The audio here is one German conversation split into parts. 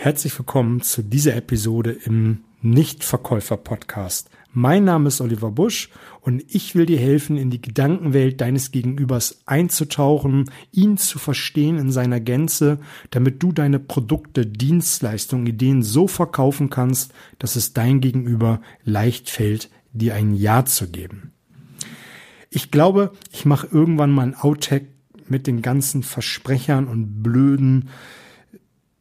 Herzlich willkommen zu dieser Episode im Nichtverkäufer-Podcast. Mein Name ist Oliver Busch und ich will dir helfen, in die Gedankenwelt deines Gegenübers einzutauchen, ihn zu verstehen in seiner Gänze, damit du deine Produkte, Dienstleistungen, Ideen so verkaufen kannst, dass es dein Gegenüber leicht fällt, dir ein Ja zu geben. Ich glaube, ich mache irgendwann mal ein Outtake mit den ganzen Versprechern und blöden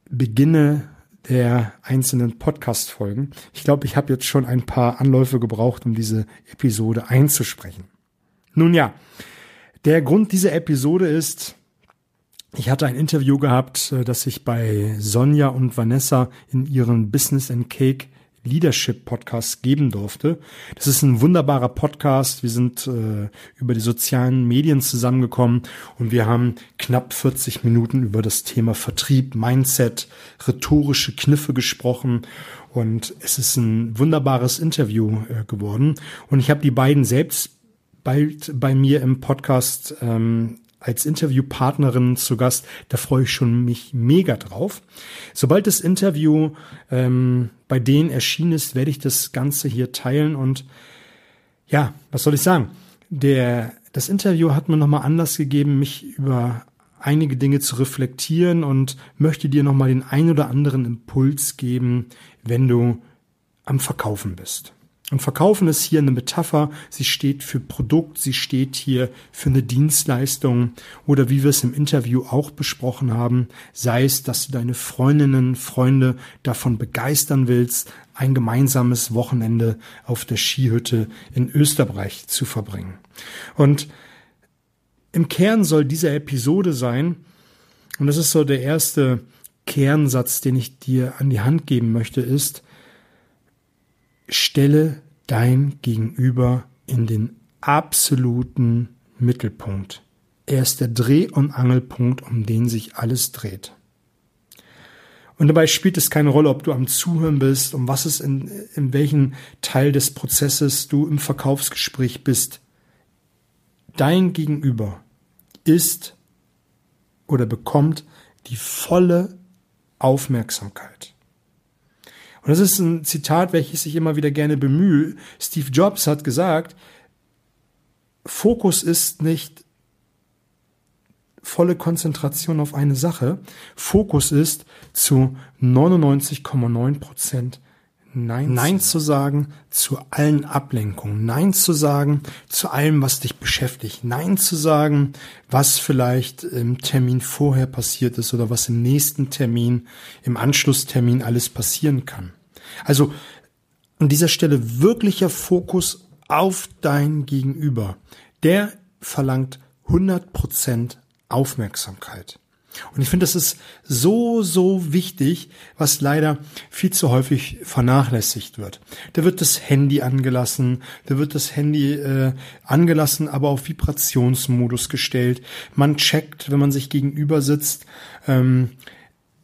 Beginne der einzelnen Podcast-Folgen. Ich glaube, ich habe jetzt schon ein paar Anläufe gebraucht, um diese Episode einzusprechen. Nun ja, der Grund dieser Episode ist, ich hatte ein Interview gehabt, äh, das ich bei Sonja und Vanessa in ihren Business and Cake Leadership Podcast geben durfte. Das ist ein wunderbarer Podcast. Wir sind äh, über die sozialen Medien zusammengekommen und wir haben knapp 40 Minuten über das Thema Vertrieb, Mindset, rhetorische Kniffe gesprochen und es ist ein wunderbares Interview äh, geworden und ich habe die beiden selbst bald bei mir im Podcast ähm, als Interviewpartnerin zu Gast. Da freue ich schon mich mega drauf. Sobald das Interview ähm, bei denen erschienen ist, werde ich das Ganze hier teilen und ja, was soll ich sagen? Der, das Interview hat mir nochmal Anlass gegeben, mich über einige Dinge zu reflektieren und möchte dir nochmal den ein oder anderen Impuls geben, wenn du am Verkaufen bist. Und Verkaufen ist hier eine Metapher. Sie steht für Produkt, sie steht hier für eine Dienstleistung oder wie wir es im Interview auch besprochen haben, sei es, dass du deine Freundinnen, Freunde davon begeistern willst, ein gemeinsames Wochenende auf der Skihütte in Österreich zu verbringen. Und im Kern soll diese Episode sein, und das ist so der erste Kernsatz, den ich dir an die Hand geben möchte, ist, stelle dein Gegenüber in den absoluten Mittelpunkt. Er ist der Dreh- und Angelpunkt, um den sich alles dreht. Und dabei spielt es keine Rolle, ob du am Zuhören bist, um was es in, in welchem Teil des Prozesses du im Verkaufsgespräch bist. Dein Gegenüber ist oder bekommt die volle Aufmerksamkeit. Und das ist ein Zitat, welches ich immer wieder gerne bemühe. Steve Jobs hat gesagt, Fokus ist nicht volle Konzentration auf eine Sache. Fokus ist zu 99,9 Prozent Nein, Nein zu sagen zu allen Ablenkungen. Nein zu sagen zu allem, was dich beschäftigt. Nein zu sagen, was vielleicht im Termin vorher passiert ist oder was im nächsten Termin, im Anschlusstermin alles passieren kann. Also an dieser Stelle wirklicher Fokus auf dein Gegenüber. Der verlangt 100% Aufmerksamkeit. Und ich finde, das ist so, so wichtig, was leider viel zu häufig vernachlässigt wird. Da wird das Handy angelassen, da wird das Handy äh, angelassen, aber auf Vibrationsmodus gestellt. Man checkt, wenn man sich gegenüber sitzt, ähm,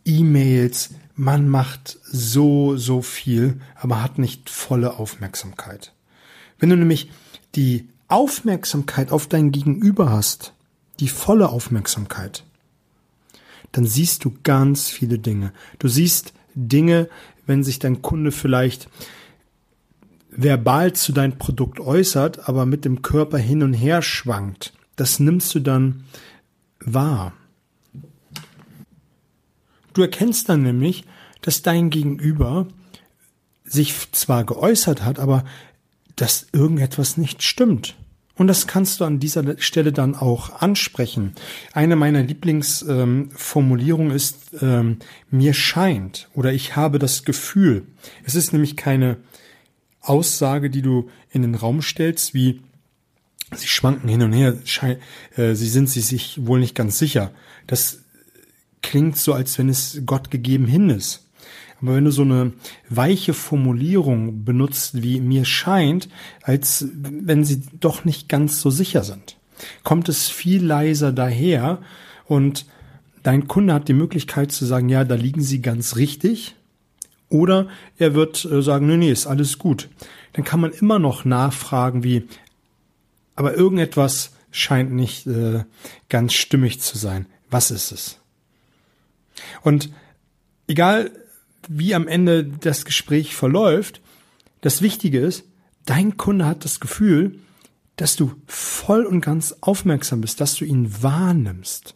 E-Mails, man macht so, so viel, aber hat nicht volle Aufmerksamkeit. Wenn du nämlich die Aufmerksamkeit auf dein Gegenüber hast, die volle Aufmerksamkeit, dann siehst du ganz viele Dinge. Du siehst Dinge, wenn sich dein Kunde vielleicht verbal zu deinem Produkt äußert, aber mit dem Körper hin und her schwankt. Das nimmst du dann wahr. Du erkennst dann nämlich, dass dein Gegenüber sich zwar geäußert hat, aber dass irgendetwas nicht stimmt. Und das kannst du an dieser Stelle dann auch ansprechen. Eine meiner Lieblingsformulierungen ähm, ist, ähm, mir scheint oder ich habe das Gefühl. Es ist nämlich keine Aussage, die du in den Raum stellst, wie sie schwanken hin und her, äh, sie sind sich wohl nicht ganz sicher. Das klingt so, als wenn es Gott gegeben hin ist. Aber wenn du so eine weiche Formulierung benutzt, wie mir scheint, als wenn sie doch nicht ganz so sicher sind, kommt es viel leiser daher und dein Kunde hat die Möglichkeit zu sagen, ja, da liegen sie ganz richtig. Oder er wird äh, sagen, nee, nee, ist alles gut. Dann kann man immer noch nachfragen, wie, aber irgendetwas scheint nicht äh, ganz stimmig zu sein. Was ist es? Und egal, wie am Ende das Gespräch verläuft. Das Wichtige ist, dein Kunde hat das Gefühl, dass du voll und ganz aufmerksam bist, dass du ihn wahrnimmst.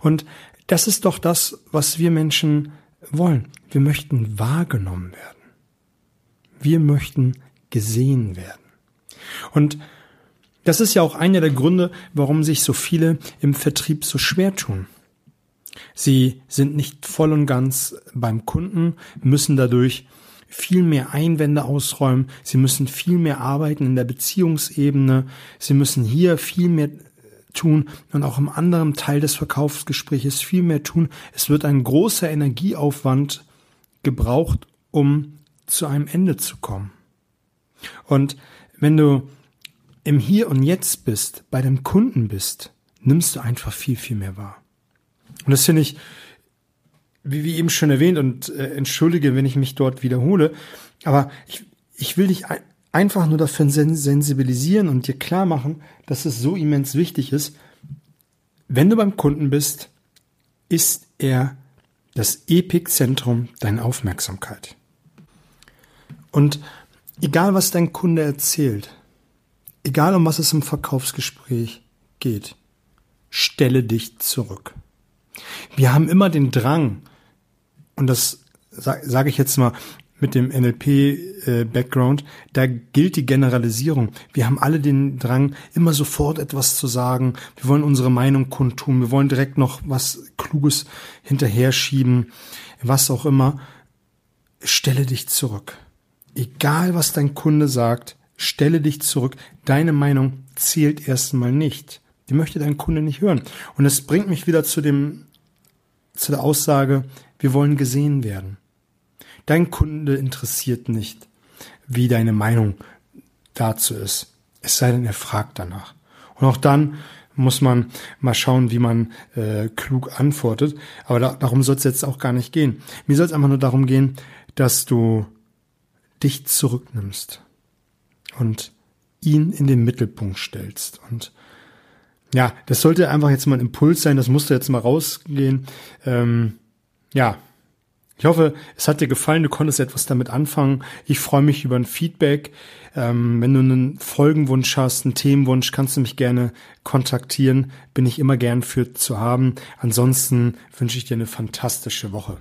Und das ist doch das, was wir Menschen wollen. Wir möchten wahrgenommen werden. Wir möchten gesehen werden. Und das ist ja auch einer der Gründe, warum sich so viele im Vertrieb so schwer tun. Sie sind nicht voll und ganz beim Kunden, müssen dadurch viel mehr Einwände ausräumen, sie müssen viel mehr arbeiten in der Beziehungsebene, sie müssen hier viel mehr tun und auch im anderen Teil des Verkaufsgespräches viel mehr tun. Es wird ein großer Energieaufwand gebraucht, um zu einem Ende zu kommen. Und wenn du im Hier und Jetzt bist, bei dem Kunden bist, nimmst du einfach viel, viel mehr wahr. Und das finde ich, wie, wie eben schon erwähnt, und äh, entschuldige, wenn ich mich dort wiederhole, aber ich, ich will dich ein, einfach nur dafür sensibilisieren und dir klar machen, dass es so immens wichtig ist. Wenn du beim Kunden bist, ist er das Epizentrum deiner Aufmerksamkeit. Und egal was dein Kunde erzählt, egal um was es im Verkaufsgespräch geht, stelle dich zurück. Wir haben immer den Drang, und das sage ich jetzt mal mit dem NLP-Background, äh, da gilt die Generalisierung. Wir haben alle den Drang, immer sofort etwas zu sagen. Wir wollen unsere Meinung kundtun. Wir wollen direkt noch was Kluges hinterher schieben. Was auch immer. Stelle dich zurück. Egal, was dein Kunde sagt, stelle dich zurück. Deine Meinung zählt erstmal nicht. Die möchte dein Kunde nicht hören. Und es bringt mich wieder zu dem, zu der Aussage, wir wollen gesehen werden. Dein Kunde interessiert nicht, wie deine Meinung dazu ist. Es sei denn, er fragt danach. Und auch dann muss man mal schauen, wie man äh, klug antwortet. Aber da, darum soll es jetzt auch gar nicht gehen. Mir soll es einfach nur darum gehen, dass du dich zurücknimmst und ihn in den Mittelpunkt stellst. Und ja, das sollte einfach jetzt mal ein Impuls sein, das musste jetzt mal rausgehen. Ähm, ja, ich hoffe, es hat dir gefallen, du konntest etwas damit anfangen. Ich freue mich über ein Feedback. Ähm, wenn du einen Folgenwunsch hast, einen Themenwunsch, kannst du mich gerne kontaktieren. Bin ich immer gern für zu haben. Ansonsten wünsche ich dir eine fantastische Woche.